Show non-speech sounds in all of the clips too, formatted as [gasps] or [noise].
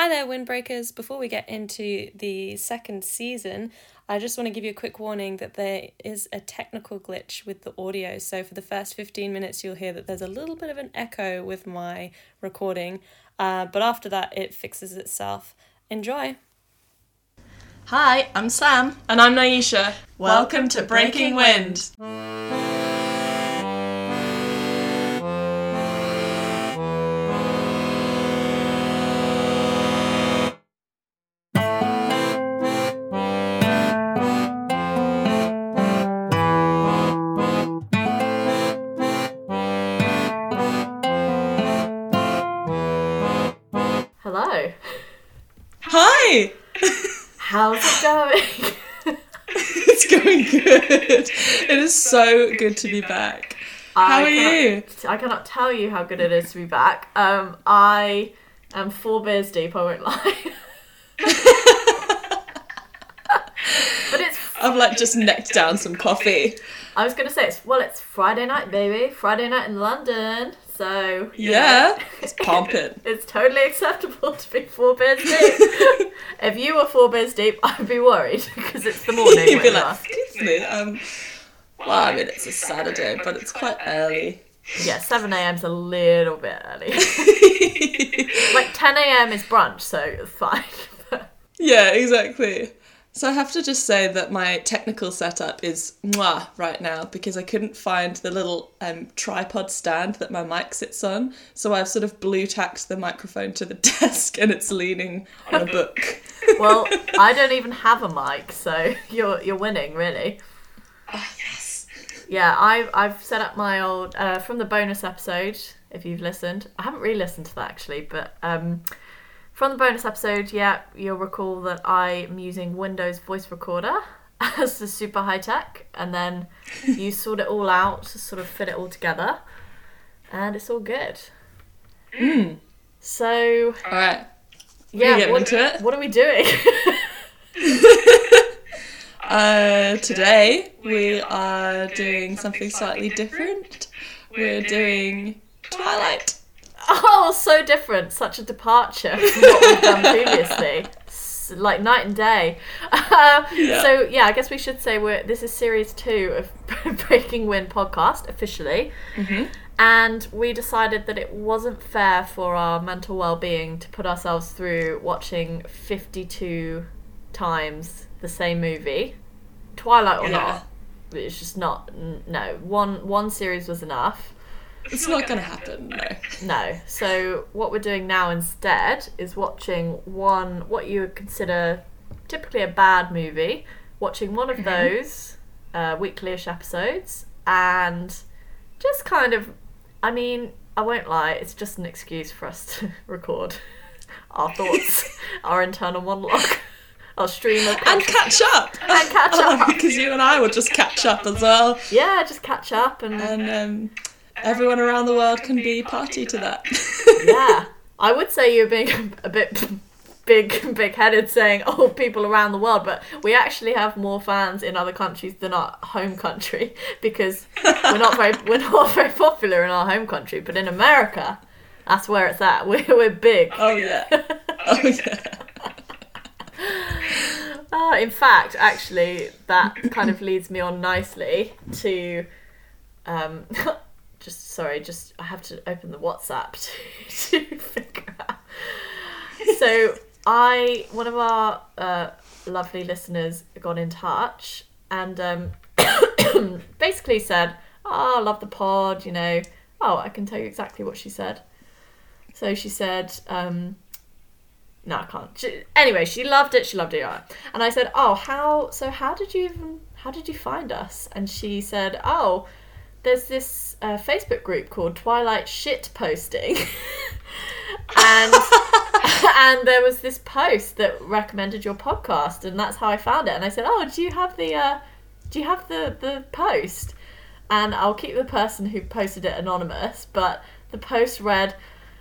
Hi there, Windbreakers. Before we get into the second season, I just want to give you a quick warning that there is a technical glitch with the audio. So, for the first 15 minutes, you'll hear that there's a little bit of an echo with my recording, uh, but after that, it fixes itself. Enjoy! Hi, I'm Sam. And I'm Naisha. Welcome to Breaking Wind. Hello. So good to be back. How I are you? I cannot tell you how good it is to be back. Um, I am four beers deep. I won't [laughs] lie. but it's. I've like just necked down some coffee. I was gonna say it's well. It's Friday night, baby. Friday night in London. So Yeah, know, it's pumping. [laughs] It's totally acceptable to be four beers deep. [laughs] if you were four beers deep, I'd be worried because it's the morning. You'd be like, excuse me. Um, well, I mean, it's a Saturday, but it's quite early. Yeah, seven a.m.'s a little bit early. [laughs] like 10 a.m. is brunch, so it's fine. [laughs] yeah, exactly. So I have to just say that my technical setup is mwah right now because I couldn't find the little um, tripod stand that my mic sits on. So I've sort of blue tacked the microphone to the [laughs] desk and it's leaning on a book. well, I don't even have a mic, so you're you're winning, really. Oh, yes. Yeah, I've I've set up my old uh, from the bonus episode. If you've listened, I haven't re-listened to that actually, but um, from the bonus episode, yeah, you'll recall that I'm using Windows Voice Recorder [laughs] as the super high tech, and then you [laughs] sort it all out to sort of fit it all together, and it's all good. So All right. yeah, what, into it? what are we doing? [laughs] Uh, today we are doing something slightly different. We're doing Twilight. Oh, so different. Such a departure from what we've done [laughs] previously. S- Like night and day. Uh, Yeah. So yeah, I guess we should say we're this is series two of [laughs] Breaking Wind podcast officially, and we decided that it wasn't fair for our mental well-being to put ourselves through watching fifty-two times the same movie, Twilight or Yeah. not. It's just not. n- No, one one series was enough. It's not gonna happen, no. No. So what we're doing now instead is watching one what you would consider typically a bad movie, watching one of those uh, weekly-ish episodes, and just kind of, I mean, I won't lie, it's just an excuse for us to [laughs] record our thoughts, [laughs] our internal monologue, our stream of And catch up! And catch [laughs] up. because you and I will just catch up as well. yeah, just catch up and And um, everyone around the world can be party to that. yeah. [laughs] I would say you're being a bit big, big-headed, saying, "Oh, people around the world," but we actually have more fans in other countries than our home country [laughs] because we're not very we're not very popular in our home country, but in America, that's where it's at. We're we're big. oh yeah. Oh yeah. [laughs] Uh, in fact, actually, that kind of leads me on nicely to, um, [laughs] just sorry, just I have to open the WhatsApp [laughs] to, to figure out. So I, one of our uh, lovely listeners, got in touch and um, [coughs] basically said, "Oh, I love the pod," you know. Oh, I can tell you exactly what she said. So she said. Um, no, I can't. She, anyway, she loved it. She loved it. And I said, "Oh, how? So how did you even? How did you find us?" And she said, "Oh, there's this uh, Facebook group called Twilight Shit Posting, [laughs] and [laughs] and there was this post that recommended your podcast, and that's how I found it. And I said, "Oh, do you have the? Uh, do you have the the post?" And I'll keep the person who posted it anonymous, but the post read.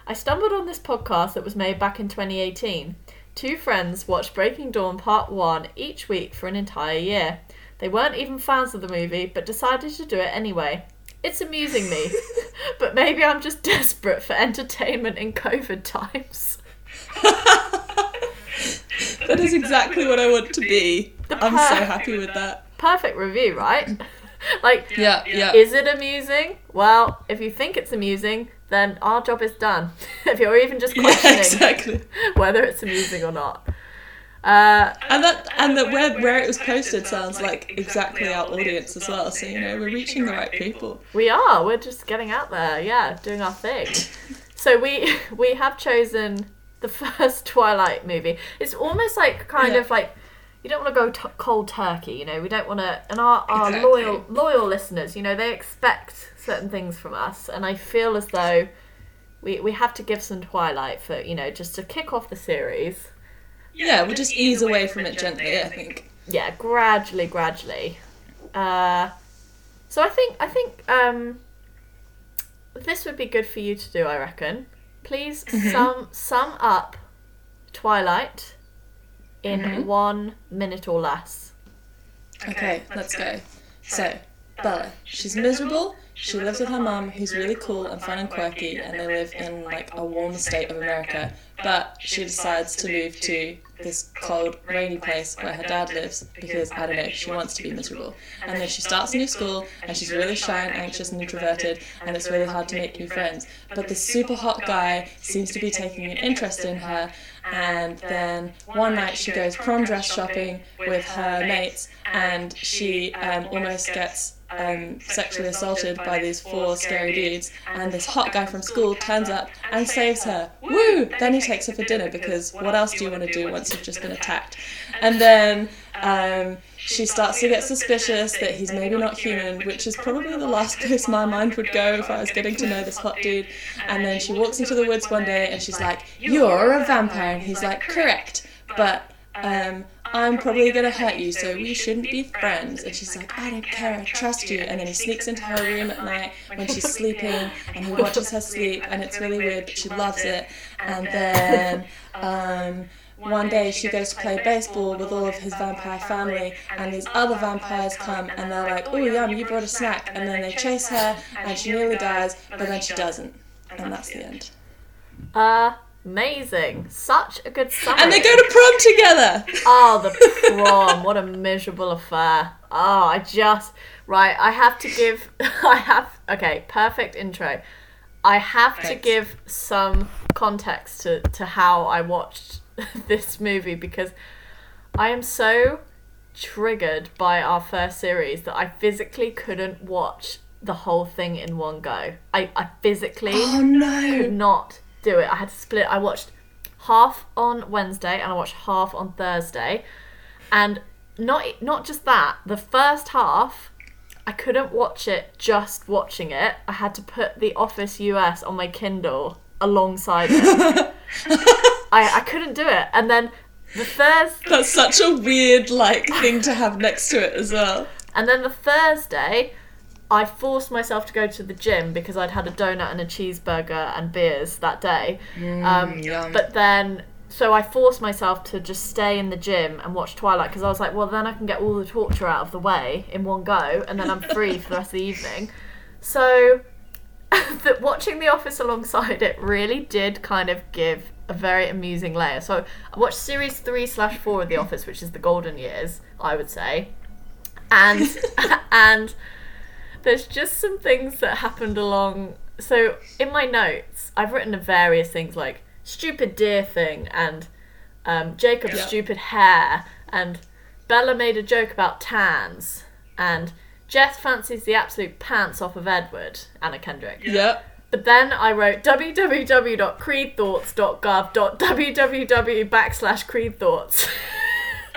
I stumbled on this podcast that was made back in 2018. Two friends watched Breaking Dawn Part 1 each week for an entire year. They weren't even fans of the movie, but decided to do it anyway. It's amusing me, [laughs] but maybe I'm just desperate for entertainment in COVID times. [laughs] That is exactly what I want to be. I'm so happy with that. Perfect review, right? [laughs] like, Yeah, yeah. is it amusing? Well, if you think it's amusing, then our job is done. [laughs] if you're even just questioning Yeah, questioning exactly. whether it's amusing or not. Uh, And that and that where where it was posted sounds like exactly our audience as well. So you know we're reaching the right people. We are. We're just getting out there, yeah, doing our thing. [laughs] so we [laughs] we have chosen the first Twilight movie. It's almost like kind Yeah. of like you don't want to go t- cold turkey, you know. We don't want to, and our, our Exactly. loyal loyal listeners, you know, they expect certain things from us, and I feel as though we we have to give some Twilight for you know just to kick off the series. Yeah, we'll just ease away from it gently. I think. yeah, gradually, gradually. Uh, so I think I think um, this would be good for you to do. I reckon. Please sum sum up Twilight in one minute or less. Okay, let's go. So, Bella, she's miserable. She lives with her mum, who's really cool and fun and quirky, and they live in like a warm state of America. But she decides to move to this cold, rainy place where her dad lives because I don't know, she wants to be miserable. And then she starts a new school, and she's really shy and anxious and introverted, and it's really hard to make new friends. But this super hot guy seems to be taking an interest in her, and then one night she goes prom dress shopping with her mates, and she um, almost gets um, sexually assaulted by these four scary dudes, and this hot guy from school turns up and saves her. Woo! Then he takes her for dinner because what else do you want to do once you've just been attacked? And then um, she starts to get suspicious that he's maybe not human, which is probably the last place my mind would go if I was getting to know this hot dude. And then she walks into the woods one day and she's like, You're a vampire. And he's like, Correct. But um, I'm probably gonna hurt you, so we shouldn't be friends. And she's like, I don't care, I trust you. And then he sneaks into her room at night when she's sleeping, and he watches her sleep, and it's really weird, but she loves it. And then [laughs] um, one day she goes to play baseball with all of his vampire family, and these other vampires come, and they're like, Oh, yum, you brought a snack. And then they chase her, and she nearly dies, but then she doesn't. And that's the end. Amazing! Such a good summary. And they go to prom together! Oh, the prom! what a miserable affair. Oh, I just right. I have to give. [laughs] I have okay. Perfect intro. I have to give some context to to how I watched [laughs] this movie because I am so triggered by our first series that I physically couldn't watch the whole thing in one go. I, I physically Oh no! could not do it. I had to split. I watched half on Wednesday and I watched half on Thursday, and not not just that. The first half, I couldn't watch it just watching it. I had to put The Office US on my Kindle alongside it. [laughs] I I couldn't do it, and then the Thursday. That's such a weird like thing to have next to it as well. And then the Thursday, I forced myself to go to the gym because I'd had a donut and a cheeseburger and beers that day. um. But then, so I forced myself to just stay in the gym and watch Twilight because I was like, well, then I can get all the torture out of the way in one go and then I'm free for the rest of the evening. [laughs] So, [laughs] that watching The Office alongside it really did kind of give a very amusing layer. So, I watched series three slash four of The Office, which is the golden years, I would say and [laughs] and there's just some things that happened along so in my notes i've written various things like stupid deer thing and um, jacob's Yeah. stupid hair and bella made a joke about tans and jess fancies the absolute pants off of edward anna kendrick Yep. but then I wrote www.creedthoughts.gov.www [laughs] backslash creedthoughts.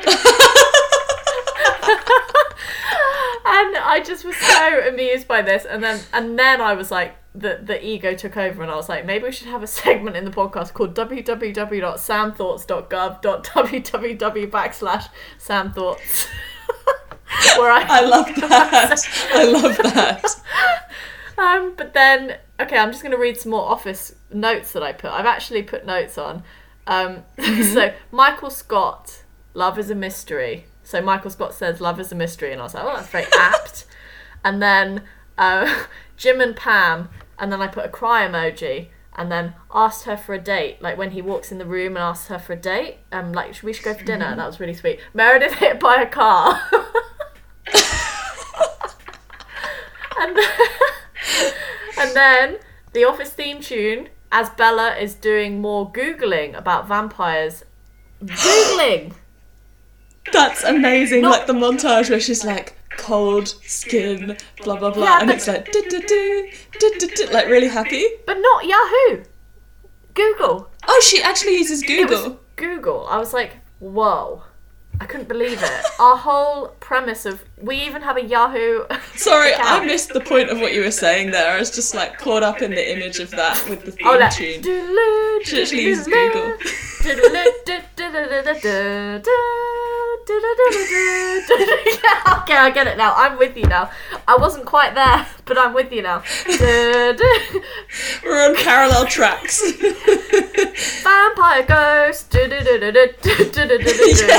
[laughs] and I just was so amused by this, and then and then I was like, the the ego took over, and I was like, maybe we should have a [laughs] segment in the podcast called www.samthoughts.gov.www backslash samthoughts, where I I love [laughs] that. I love that. Um, but then, okay, I'm just going to read some more office notes that I put. I've actually put notes on. Um, [laughs] so, Michael Scott, Love is a Mystery. So, Michael Scott says, Love is a Mystery. And I was like, oh, that's very [laughs] apt. And then, uh, [laughs] Jim and Pam. And then I put a cry emoji. and then asked her for a date. Like when he walks in the room and asks her for a date, um, like should we should go for dinner. That was really sweet. Meredith [laughs] hit by a car. and then, and then the office theme tune as Bella is doing more googling about vampires. [gasps] Googling. That's amazing. Not- like the montage where she's like cold skin, blah blah blah, Yeah, and but- it's like du, du, du, du, du, du, like really happy. But not Yahoo. Google. Oh, she actually uses It was Google. Google. I was like, whoa. I couldn't believe it. Our whole premise of we even have a Yahoo. Sorry. I missed the point of what you were saying there. I was just like caught up in the image of that with the theme oh, tune. Literally use Google. yeah, okay, I get it now. I'm with you now. I wasn't quite there, but I'm with you now. We're on parallel tracks. Vampire ghost. yeah,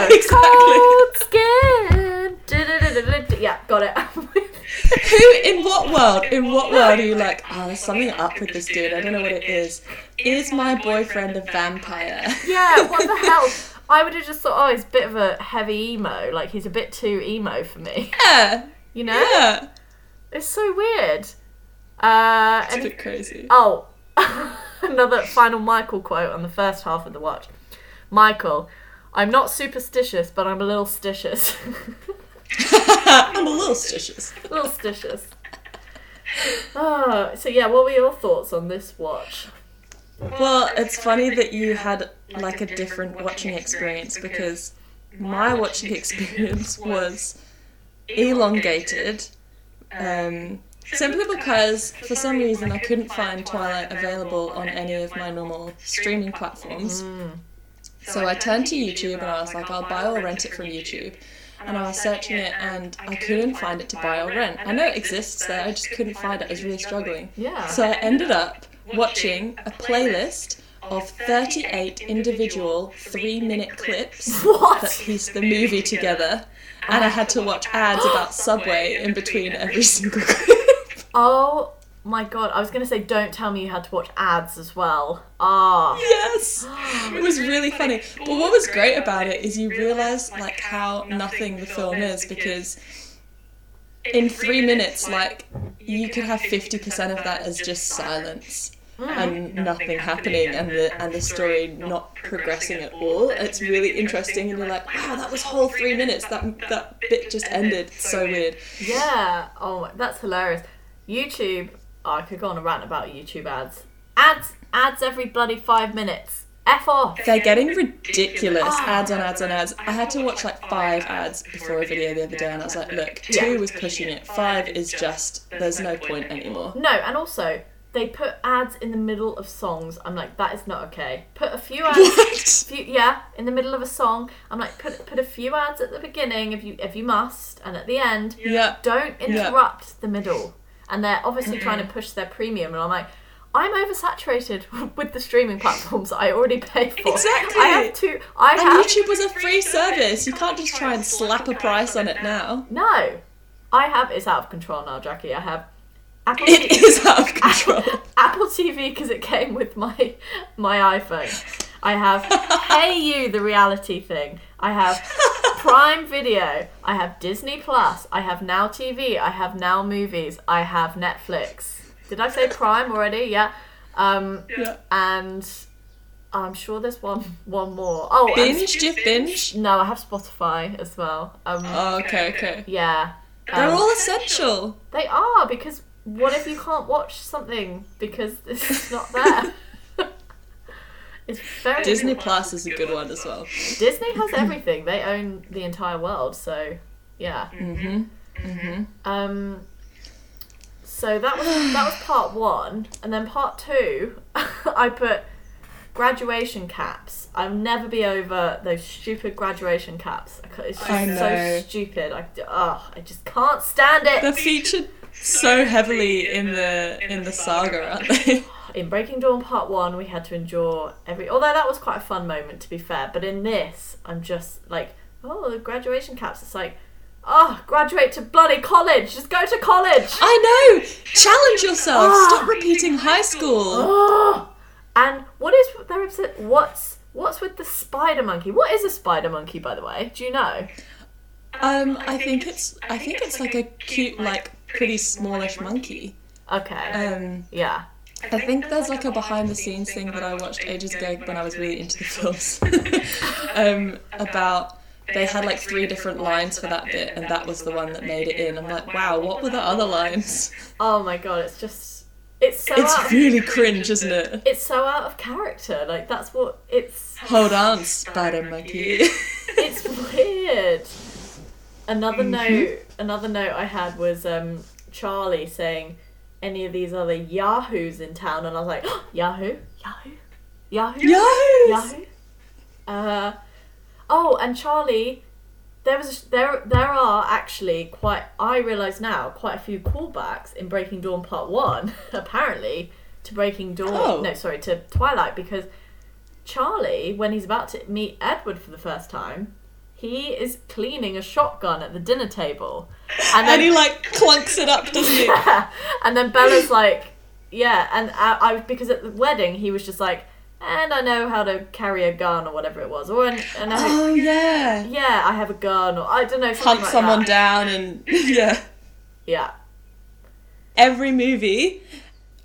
exactly. Cold skin. [laughs] Yeah, got it. [laughs] Who in what world? In what world are you like? Oh, there's something up with this dude. I don't know what it is. Is my boyfriend a vampire? yeah, what the [laughs] hell? I would have just thought, oh, he's a bit of a heavy emo. Like he's a bit too emo for me. Yeah, You know? yeah. It's so weird. Uh, It's a bit crazy. oh, another final Michael quote on the first half of the watch. Michael, I'm not superstitious, but I'm a little stitious. I'm a little stitious. a [laughs] little stitious. Oh, so yeah, what were your thoughts on this watch? Well, it's funny that you had like a different watching experience because my watching experience was elongated. Um, simply because for some reason I couldn't find Twilight available on any of my normal streaming platforms. So I turned to YouTube and I was like, I'll buy or rent it from YouTube. And I was searching it and I couldn't find it to buy or rent. I know it exists there, I just couldn't find it. I was really struggling. Yeah. So I ended up watching a playlist of 38 individual three minute clips [laughs] What? that piece the movie together. And I had to watch ads about Subway in between every single clip. Oh my god, I was gonna say, don't tell me you had to watch ads as well. Ah. yes! [gasps] It was really funny. But what was great about it is you realise like how nothing the film is because in three minutes, like you could have fifty percent of that as just silence. And nothing happening, and the and the story not progressing at all. It's really interesting, and you're like, wow, that was whole three minutes. That that bit just ended. So weird. Yeah. Oh, that's hilarious. YouTube. Oh, I could go on a rant about YouTube ads. Ads, ads every bloody five minutes. F off. They're getting ridiculous. Ads on ads on ads. I had to watch like five ads before a video the other day, and I was like, look, two Yeah. was pushing it. Five is just there's no point anymore. No, and also they put ads in the middle of songs. I'm like, that is not okay. Put a few ads. [laughs] What? few, yeah, in the middle of a song. I'm like, put put a few ads at the beginning if you if you must, and at the end. Yeah. Don't interrupt the middle. And they're obviously trying to mm-hmm. push their premium, and I'm like, I'm oversaturated [laughs] with the streaming platforms that I already pay for. Exactly. I have to. I And have YouTube was a free service. You can't just try and slap a price on it now. no. I have. It's out of control now, Jackie. I have Apple. It TV is out of control. [laughs] Apple TV because it came with my my iPhone. I have [laughs] Hayu, the reality thing. I have Prime Video. I have Disney Plus. I have Now TV. I have Now Movies. I have Netflix. Did I say Prime already? Yeah. Um, Yeah. and I'm sure there's one one more. Oh, and- Binge? Do you binge? no, I have Spotify as well. Um, Oh, okay, okay. yeah. They're Um, all essential. They are because what if you can't watch something because it's not there? [laughs] it's very Disney Plus is a good one as well. Disney has everything. They own the entire world, so yeah. Mm-hmm. Um. So that was that was part one, and then part two, [laughs] I put graduation caps. I'll never be over those stupid graduation caps. It's just I so stupid. I, oh, I just can't stand it. They're featured so heavily in the in the saga, aren't they? [laughs] in Breaking Dawn Part One, we had to endure every. Although that was quite a fun moment, to be fair. But in this, I'm just like, oh, the graduation caps. It's like, oh, graduate to bloody college. Just go to college. I know. Challenge yourself. Ah. Stop repeating high school. Oh, And what is their obs- what's what's with the spider monkey? What is a spider monkey, by the way? Do you know? Um, I think it's I think it's like a cute, like pretty smallish monkey. Okay. Um, yeah. I think there's like a behind the scenes thing that I watched ages ago when I was really into the films. [laughs] um, about they had like three different lines for that bit, and that was the one that made it in. I'm like, wow, what were the other lines? Oh my god, it's just it's so It's out of, really cringe, isn't it? it's so out of character. Like that's what it's Hold on, spider monkey. [laughs] it's weird. Another Mm-hmm. note another note I had was um Charlie saying any of these other yahoos in town and I was like Yahoo? Yahoo? Yahoo? Yes! Yahoo? Uh oh and Charlie there was there there are actually quite I realise now quite a few callbacks in Breaking Dawn Part One [laughs] apparently to Breaking Dawn Oh. no sorry to Twilight because Charlie when he's about to meet Edward for the first time he is cleaning a shotgun at the dinner table and then And he like clunks it up, doesn't he? [laughs] and then Bella's like yeah and I, I because at the wedding he was just like and I know how to carry a gun or whatever it was or and, and I, Oh yeah. yeah I have a gun or I don't know Hunt like someone that. down and [laughs] yeah. yeah Every movie,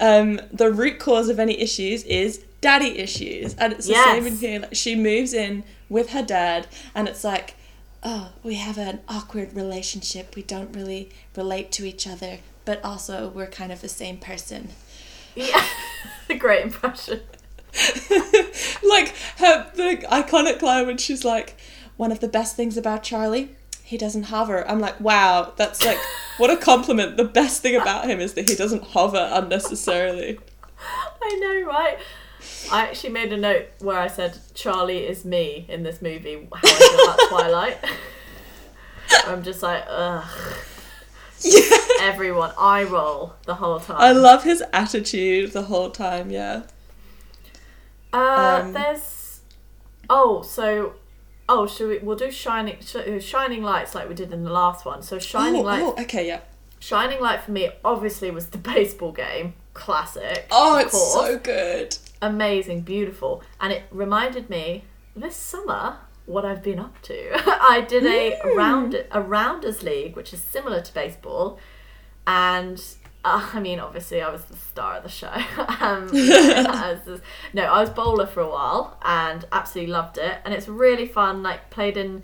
um, the root cause of any issues is daddy issues, and it's the same in here. Like, she moves in with her dad, and it's like, oh, we have an awkward relationship. We don't really relate to each other, but also we're kind of the same person. yeah [laughs] a great impression [laughs] like her the iconic line when she's like, one of the best things about Charlie, he doesn't hover. I'm like, wow, that's like what a [laughs] compliment. The best thing about him is that he doesn't hover unnecessarily. I know right I actually made a note where I said Charlie is me in this movie how I feel about Twilight [laughs] I'm just like ugh [laughs] everyone eye roll the whole time I love his attitude the whole time, yeah. Uh, Um, there's. Oh, so. Oh, should we? We'll do shining, sh- uh, shining lights like we did in the last one. So shining oh, light, oh, okay, yeah. shining light for me obviously was the baseball game, classic. Oh, it's course. so good. Amazing, beautiful, and it reminded me this summer what I've been up to. [laughs] I did a Mm. round a rounders league, which is similar to baseball, and uh, I mean, obviously, I was the star of the show. [laughs] um, [laughs] I no, I was bowler for a while and absolutely loved it, and it's really fun. Like played in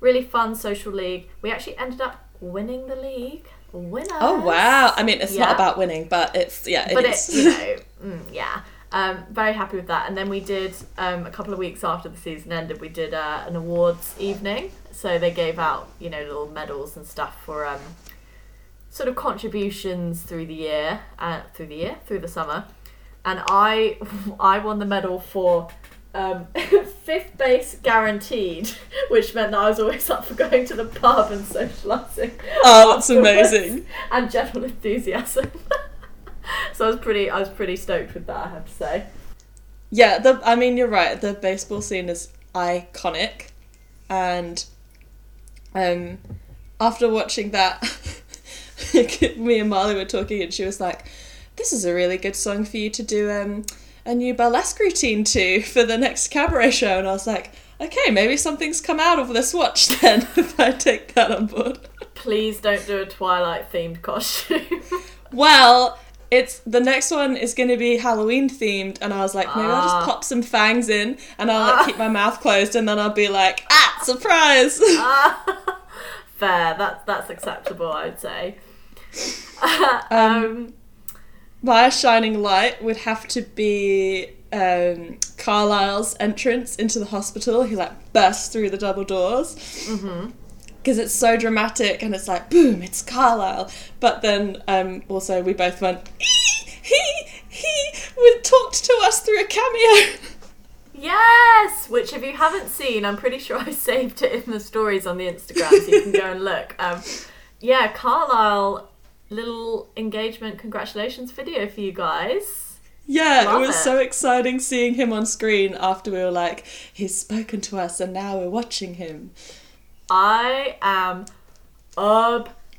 really fun social league. We actually ended up winning the league. Winners. Oh wow! I mean, it's Yeah. not about winning, but it's yeah, it but is. it, you know, mm, yeah. Um, very happy with that. And then we did um, a couple of weeks after the season ended, we did uh, an awards evening. So they gave out, you know, little medals and stuff for um, sort of contributions through the year, uh, through the year, through the summer. And I, [laughs] I won the medal for um, [laughs] fifth base guaranteed, [laughs] which meant that I was always up for going to the pub and socialising oh, that's afterwards amazing. and general enthusiasm. [laughs] so I was pretty, I was pretty stoked with that. I have to say. Yeah, the I mean, you're right. The baseball scene is iconic, and um, after watching that, [laughs] me and Marley were talking, and she was like, "This is a really good song for you to do um, a new burlesque routine to for the next cabaret show." And I was like, "Okay, maybe something's come out of this watch [laughs] then if I take that on board." Please don't do a Twilight themed costume. Well, it's the next one is going to be Halloween themed, and I was like, maybe I'll Ah. just pop some fangs in, and I'll like keep my mouth closed, and then I'll be like, ah, surprise! [laughs] [laughs] Fair, that's that's acceptable, I'd say. [laughs] um, um, my shining light would have to be um, Carlisle's entrance into the hospital. He like bursts through the double doors. Because it's so dramatic, and it's like boom, it's Carlisle. But then um, also we both went, he he he talked to us through a cameo. yes, which if you haven't seen, I'm pretty sure I saved it in the stories on the Instagram, so you can go and look. [laughs] Um, yeah, Carlisle, little engagement congratulations video for you guys. Yeah, Love it was it. so exciting seeing him on screen after we were like, he's spoken to us and now we're watching him. I am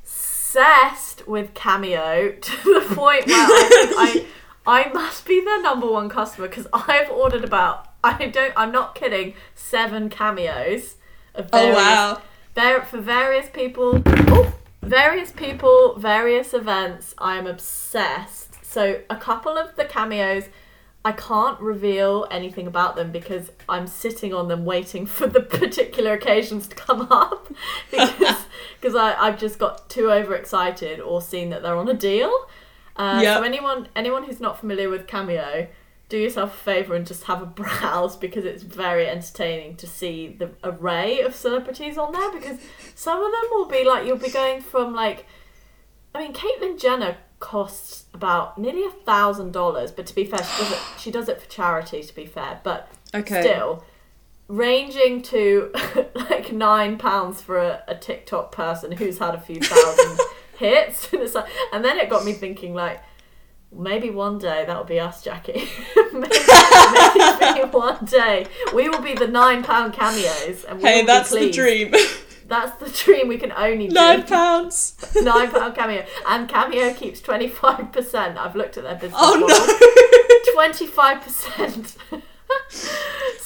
obsessed with Cameo [laughs] to the point where I think I [laughs] I must be their number one customer because I've ordered about I don't I'm not kidding seven cameos of Oh various, wow. var- for various people. Oh, various people, various events. I'm obsessed. So a couple of the cameos. I can't reveal anything about them because I'm sitting on them waiting [laughs] for the particular occasions to come up [laughs] because [laughs] because I I've just got too overexcited or seen that they're on a deal. Uh, Yep. So anyone anyone who's not familiar with Cameo, do yourself a favor and just have a browse because it's very entertaining to see the array of celebrities on there because some of them will be like you'll be going from like I mean Caitlyn Jenner costs about nearly a thousand dollars, but to be fair, she does it she does it for charity to be fair, but Okay. still ranging to [laughs] like nine pounds for a, a TikTok person who's had a few [laughs] thousand hits. And, it's like, and then it got me thinking like maybe one day that'll be us, Jackie. [laughs] maybe, maybe one day we will be the nine pound cameos and we Hey, that's the dream. That's the dream we can only do. Nine pounds. [laughs] Nine pound [laughs] cameo. And cameo keeps twenty five percent. I've looked at their business Oh model. no. [laughs] Twenty five percent.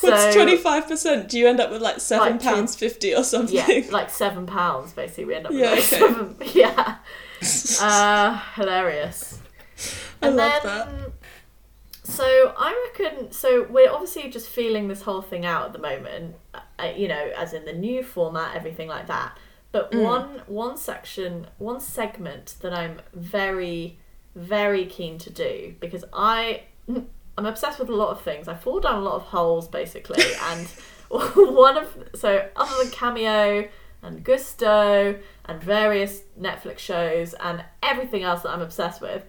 What's twenty five percent? Do you end up with like seven like pounds fifty or something? Yeah, like seven pounds basically. We end up with Yeah, like okay. seven. Yeah. Uh, hilarious. I and love then, that. So I reckon. So we're obviously just feeling this whole thing out at the moment. Uh, you know, as in the new format, everything like that. But Mm. one one section, one segment that I'm very, very keen to do because I [laughs] I'm obsessed with a lot of things. I fall down a lot of holes basically, [laughs] and [laughs] one of so other than Cameo and Gusto and various Netflix shows and everything else that I'm obsessed with.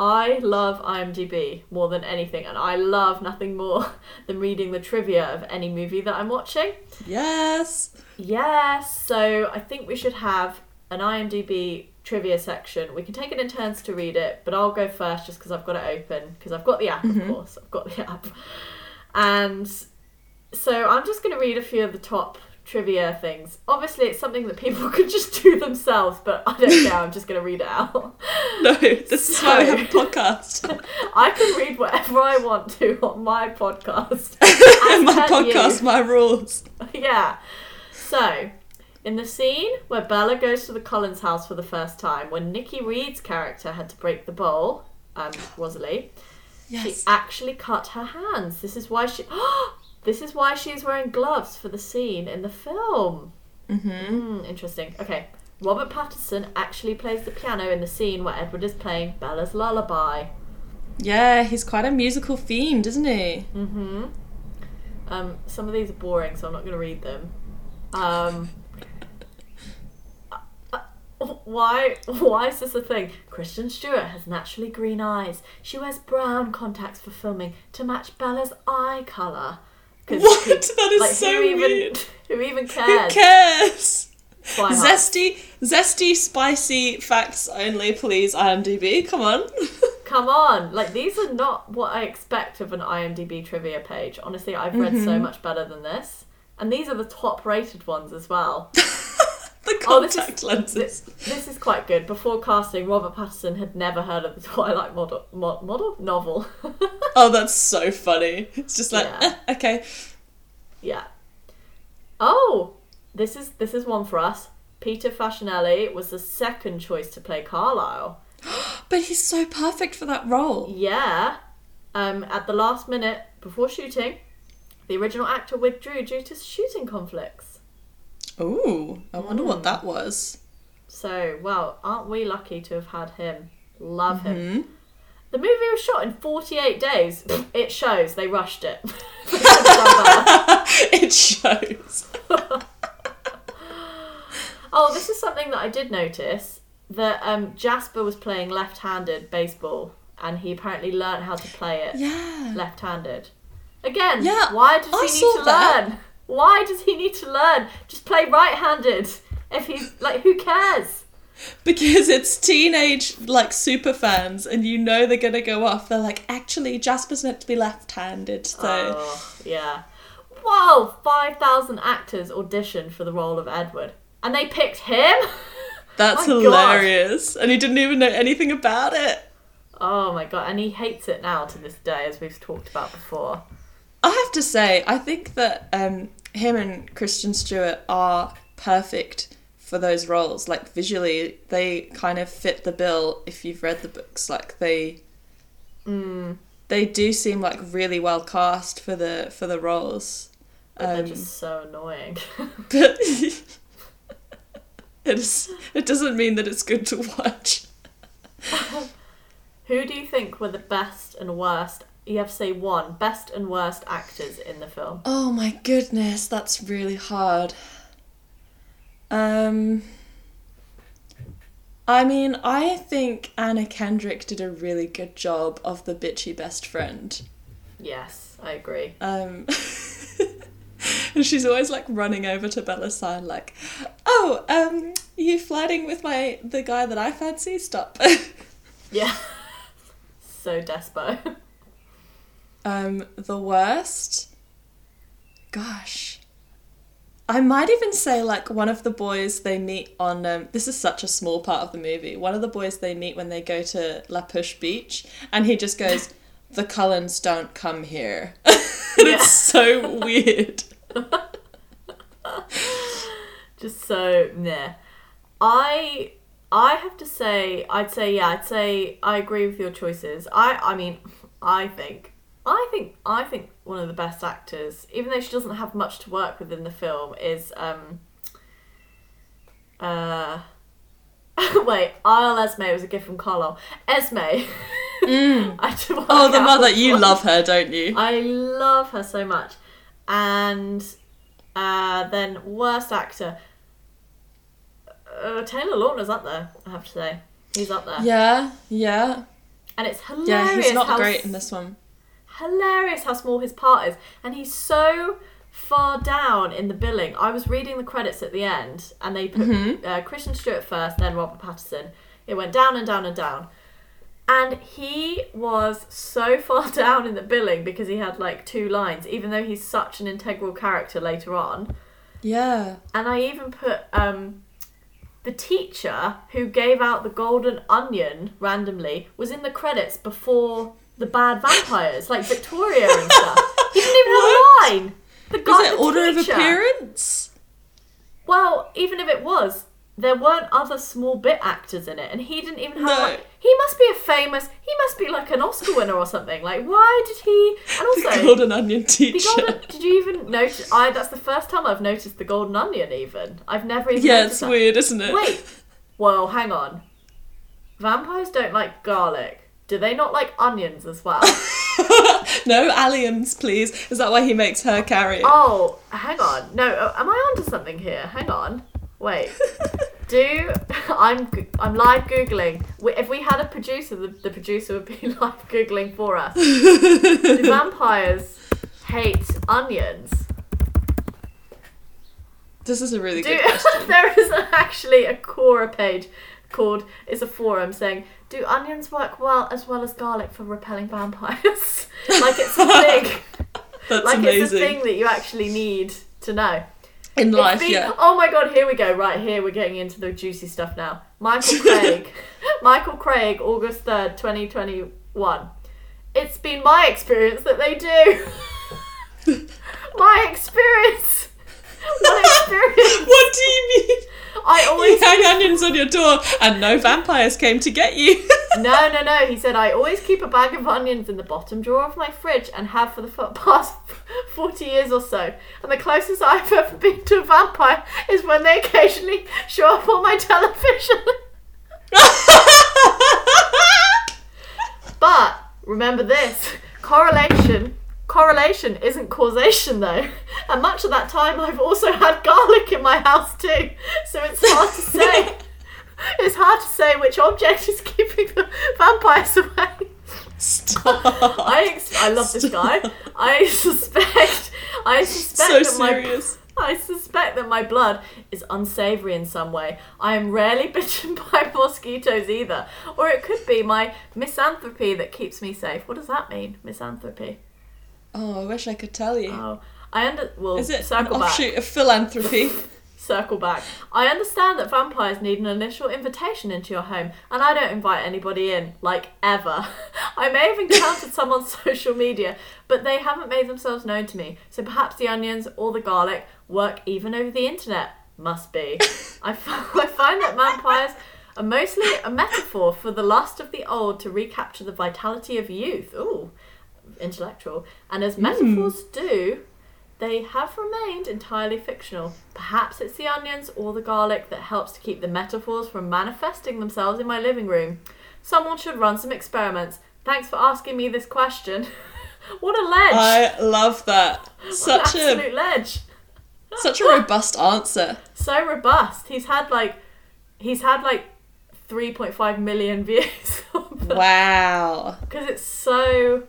I love IMDb more than anything, and I love nothing more [laughs] than reading the trivia of any movie that I'm watching. Yes. Yes, so I think we should have an IMDb trivia section. We can take it in turns to read it, but I'll go first just because I've got it open because I've got the app, of mm-hmm. course. I've got the app, and so I'm just going to read a few of the top trivia things. Obviously, it's something that people [laughs] could just do themselves, but I don't care. I'm just going to read it out. [laughs] No, this is why we have a podcast. [laughs] I can read whatever I want to on my podcast. my can you. podcast, my rules. yeah. So, in the scene where Bella goes to the Cullens house for the first time, when Nikki Reed's character had to break the bowl, um, Rosalie, Yes. she actually cut her hands. This is why she. [gasps] [gasps] this is why she's wearing gloves for the scene in the film. Mm-hmm. interesting. Okay. Robert Pattinson actually plays the piano in the scene where Edward is playing Bella's lullaby. Yeah, he's quite a musical fiend, isn't he? Mm-hmm. Um, some of these are boring, so I'm not going to read them. Um, uh, why? Why is this a thing? Kristen Stewart has naturally green eyes. She wears brown contacts for filming to match Bella's eye What? [laughs] That is so who even, weird. Who even cares? Who cares? cares? Why not? Zesty, zesty, spicy facts only, please. IMDb, come on. [laughs] Come on, like these are not what I expect of an IMDb trivia page. Honestly, I've read so Mm-hmm. much better than this, and these are the top-rated ones as well. [laughs] [laughs] the Oh, this is- contact lenses. This, this is quite good. Before casting, Robert Pattinson had never heard of the [laughs] Twilight model, mo- model novel. [laughs] Oh, that's so funny. It's just like, Yeah. eh, okay. yeah. Oh, this is this is one for us. Peter Facinelli was the second choice to play Carlisle. [gasps] But he's so perfect for that role. Yeah. Um, at the last minute before shooting, the original actor withdrew due to shooting conflicts. Ooh, I wonder Mm. what that was. So, well, aren't we lucky to have had him? Love him. Hmm? The movie was shot in 48 days. [laughs] It shows they rushed it. [laughs] it shows. [laughs] oh, this is something that I did notice that um, Jasper was playing left-handed baseball, and he apparently learned how to play it Yeah. left-handed. Again, Yeah, why does I he need to that. learn? Why does he need to learn? Just play right-handed. If he's like, who cares? Because it's teenage like super fans and you know they're gonna go off. They're like, actually Jasper's meant to be left handed, so Oh, yeah. Whoa, 5,000 actors auditioned for the role of Edward. And they picked him? [laughs] that's my God. hilarious. And he didn't even know anything about it. Oh my god, and he hates it now to this day, as we've talked about before. I have to say, I think that um, him and Kristen Stewart are perfect for those roles. Like visually, they kind of fit the bill. If you've read the books, like they, Mm, they do seem like really well cast for the for the roles. but they're Um, just so annoying. [laughs] but [laughs] it's it doesn't mean that it's good to watch. [laughs] Who do you think were the best and worst? You have to say one best and worst actors in the film. Oh my goodness, that's really hard. Um I mean, I think Anna Kendrick did a really good job of the bitchy best friend. Yes, I agree. Um [laughs] and she's always like running over to Bella Sign like, "Oh, um you flirting with my the guy that I fancy? Stop." [laughs] Yeah. [laughs] so despo. Um, the worst? Gosh. I might even say like one of the boys they meet on um, this is such a small part of the movie. One of the boys they meet when they go to La Push Beach and he just goes, [laughs] The Cullens don't come here. [laughs] and Yeah. it's so weird. [laughs] Just so nah. I I have to say I'd say yeah, I'd say I agree with your choices. I I mean I think I think I think one of the best actors, even though she doesn't have much to work with in the film, is um uh [laughs] wait, Isle Esme was a gift from Carlisle. Esme. [laughs] I had to work Oh, the mother, you one. love her, don't you? I love her so much. And uh, then worst actor. Uh, Taylor Lautner's up there. I have to say, he's up there, Yeah, yeah. and it's hilarious. Yeah, he's not great in this one. Hilarious how small his part is, and he's so far down in the billing. I was reading the credits at the end, and they put Mm-hmm. uh, Kristen Stewart first, then Robert Pattinson. It went down and down and down, and he was so [laughs] far down in the billing because he had like two lines, even though he's such an integral character later on. Yeah. And I even put um, the teacher who gave out the golden onion randomly was in the credits before the bad vampires, like Victoria and stuff. He didn't even have a [laughs] line. The Is it order of appearance? Well, even if it was, there weren't other small bit actors in it, and he didn't even have. No. Like, he must be a famous. He must be like an Oscar winner or something. Like, why did he? And also, the golden onion teacher. the golden. Did you even notice? I. That's the first time I've noticed the golden onion. Even I've never even. yeah, it's that. weird, isn't it? Wait. Well, hang on. Vampires don't like garlic. Do they not like onions as well? [laughs] no alliums, please. Is that why he makes her carry it? oh, hang on. No, uh, am I onto something here? Hang on. Wait. [laughs] Do [laughs] I'm I'm live googling. If we had a producer, the, the producer would be live googling for us. Do vampires hate onions? This is a really Do, good question. there is actually a Quora page called it's a forum saying do onions work well as well as garlic for repelling vampires? [laughs] like it's a thing. [laughs] That's like it's a thing that you actually need to know. In life, been- yeah. Oh my god, here we go. Right here, we're getting into the juicy stuff now. Michael [laughs] Craig. Michael Craig, August 3rd, 2021. It's been my experience that they do. my experience. [laughs] What experience? [laughs] What do you mean? I You always. [laughs] hang onions on your door and no vampires came to get you. No, no, no. He said, I always keep a bag of onions in the bottom drawer of my fridge and have for the past 40 years or so. And the closest I've ever been to a vampire is when they occasionally show up on my television. But remember this correlation. Correlation isn't causation though. And much of that time I've also had garlic in my house too. So it's hard to say. [laughs] It's hard to say which object is keeping the vampires away. Stop. I ex- I love this guy. I suspect I suspect so that my serious. I suspect that my blood is unsavory in some way. I am rarely [laughs] bitten by mosquitoes either. Or it could be my misanthropy that keeps me safe. What does that mean? Misanthropy. Oh, I wish I could tell you. Oh, I under well Is it an circle back. offshoot of philanthropy? [laughs] circle back. I understand that vampires need an initial invitation into your home, and I don't invite anybody in, like ever. [laughs] I may have encountered some on [laughs] social media, but they haven't made themselves known to me. So perhaps the onions or the garlic work even over the internet. Must be. I, f- I find that vampires are mostly a metaphor for the lust of the old to recapture the vitality of youth. Ooh, intellectual. And as metaphors hmm. do, they have remained entirely fictional. Perhaps it's the onions or the garlic that helps to keep the metaphors from manifesting themselves in my living room. Someone should run some experiments. Thanks for asking me this question. [laughs] what a ledge! I love that. what Such an a absolute ledge. such a [laughs] robust answer. So robust. He's had like he's had like 3.5 million views [laughs] Wow. because it's so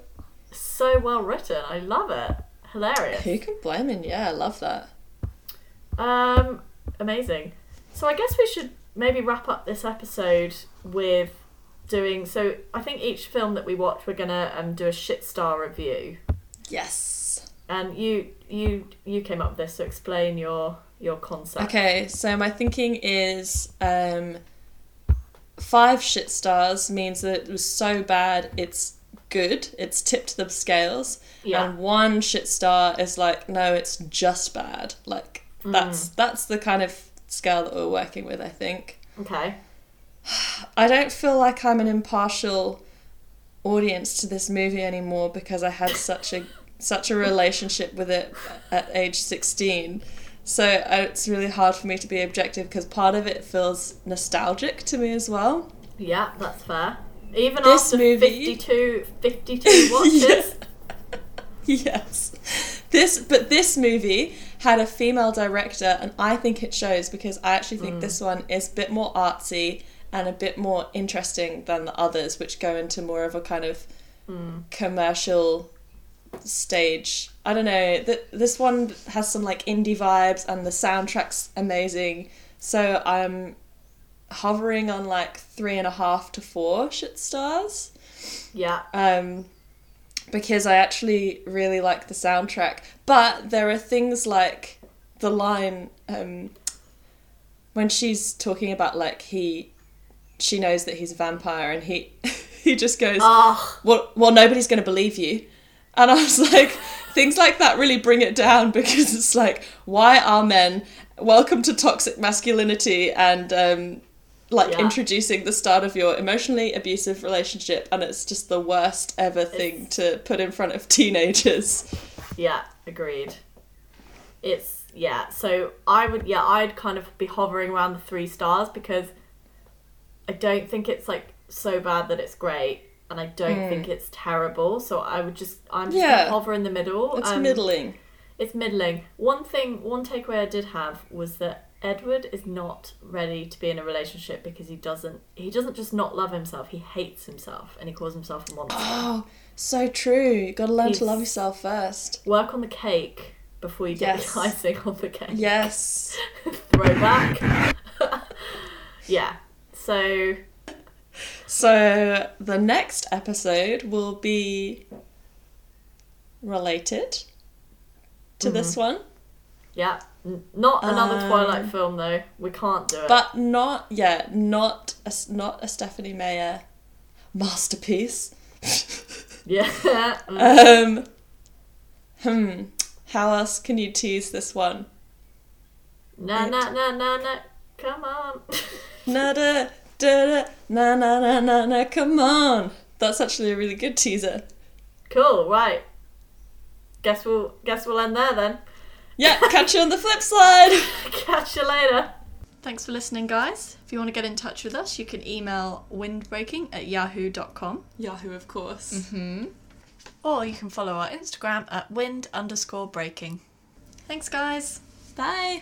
so well written. I love it. Hilarious. Who can blame him? Yeah, I love that. Um, amazing. So I guess we should maybe wrap up this episode with doing. So I think each film that we watch, we're gonna um, do a shit star review. Yes. And you you you came up with this, so explain your your concept. Okay, so my thinking is um, five shit stars means that it was so bad it's good, it's tipped the scales, Yeah. and one shit star is like no, it's just bad. Like mm. that's that's the kind of scale that we're working with. I think. Okay. I don't feel like I'm an impartial audience to this movie anymore because I had such a such a relationship with it at age 16. So it's really hard for me to be objective because part of it feels nostalgic to me as well. Yeah, that's fair. Even This after movie- 52, 52 [laughs] watches. yes. This but this movie had a female director and I think it shows because I actually think mm. this one is a bit more artsy and a bit more interesting than the others which go into more of a kind of mm. commercial stage. I don't know. Th- this one has some like indie vibes and the soundtrack's amazing. So I'm hovering on like three and a half to four shit stars Yeah. um, because I actually really like the soundtrack. But there are things like the line um, when she's talking about like he, she knows that he's a vampire, and he [laughs] he just goes, Oh, "Well, well, nobody's going to believe you." And I was like, [laughs] things like that really bring it down because it's like, why are men welcome to toxic masculinity and um, like Yeah. introducing the start of your emotionally abusive relationship, and it's just the worst ever thing to put in front of teenagers. yeah, agreed. It's, yeah, so I would, yeah, I'd kind of be hovering around the three stars because I don't think it's like so bad that it's great. And I don't think it's terrible, so I would just I'm just Yeah. gonna hover in the middle. It's Um, middling. It's middling. One thing, one takeaway I did have was that Edward is not ready to be in a relationship because he doesn't. He doesn't just not love himself. He hates himself, and he calls himself a monster. Oh, so true. You gotta learn to love yourself first. Work on the cake before you get Yes. the icing on the cake. Yes. [laughs] Throwback. [laughs] yeah. So So the next episode will be related to this mm-hmm. one, yeah, N- not another Um, Twilight film though. We can't do it. but not yeah, not a, not a Stephenie Meyer masterpiece. [laughs] yeah. um, hmm. How else can you tease this one? na na na na na. Come on. [laughs] Na da da da na na na na na. Come on. That's actually a really good teaser. cool. Right. Guess we'll guess we'll end there then. Yeah, catch you on the flip side. [laughs] Catch you later. Thanks for listening, guys. If you want to get in touch with us, you can email windbreaking at yahoo.com Yahoo, of course. Mm-hmm. or you can follow our Instagram at wind underscore breaking. Thanks, guys. Bye.